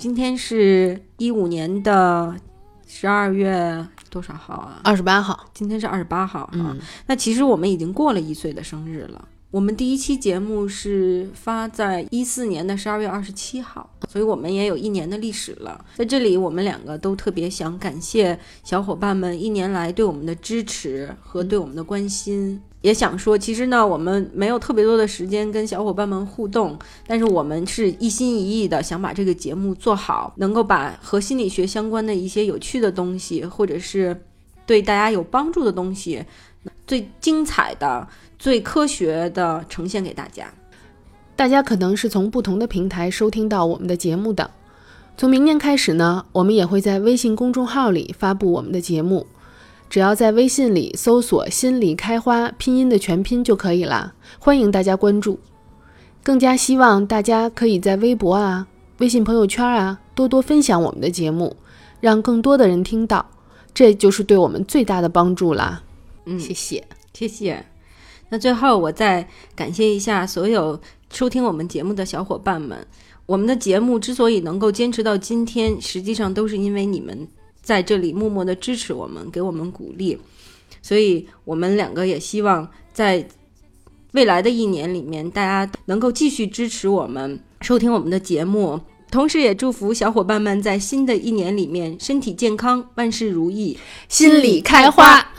嗯，今天是一五年的十二月多少号啊？二十八号。今天是二十八号哈。嗯，那其实我们已经过了一岁的生日了。我们第一期节目是发在一四年的十二月二十七号，所以我们也有一年的历史了。在这里，我们两个都特别想感谢小伙伴们一年来对我们的支持和对我们的关心。也想说，其实呢，我们没有特别多的时间跟小伙伴们互动，但是我们是一心一意的想把这个节目做好，能够把和心理学相关的一些有趣的东西，或者是对大家有帮助的东西，最精彩的。最科学的呈现给大家。大家可能是从不同的平台收听到我们的节目的。从明年开始呢，我们也会在微信公众号里发布我们的节目。只要在微信里搜索“心里开花”拼音的全拼就可以了。欢迎大家关注。更加希望大家可以在微博啊、微信朋友圈啊多多分享我们的节目，让更多的人听到，这就是对我们最大的帮助啦。嗯，谢谢，谢谢。那最后，我再感谢一下所有收听我们节目的小伙伴们。我们的节目之所以能够坚持到今天，实际上都是因为你们在这里默默的支持我们，给我们鼓励。所以，我们两个也希望在未来的一年里面，大家能够继续支持我们，收听我们的节目。同时，也祝福小伙伴们在新的一年里面身体健康，万事如意，心里开花。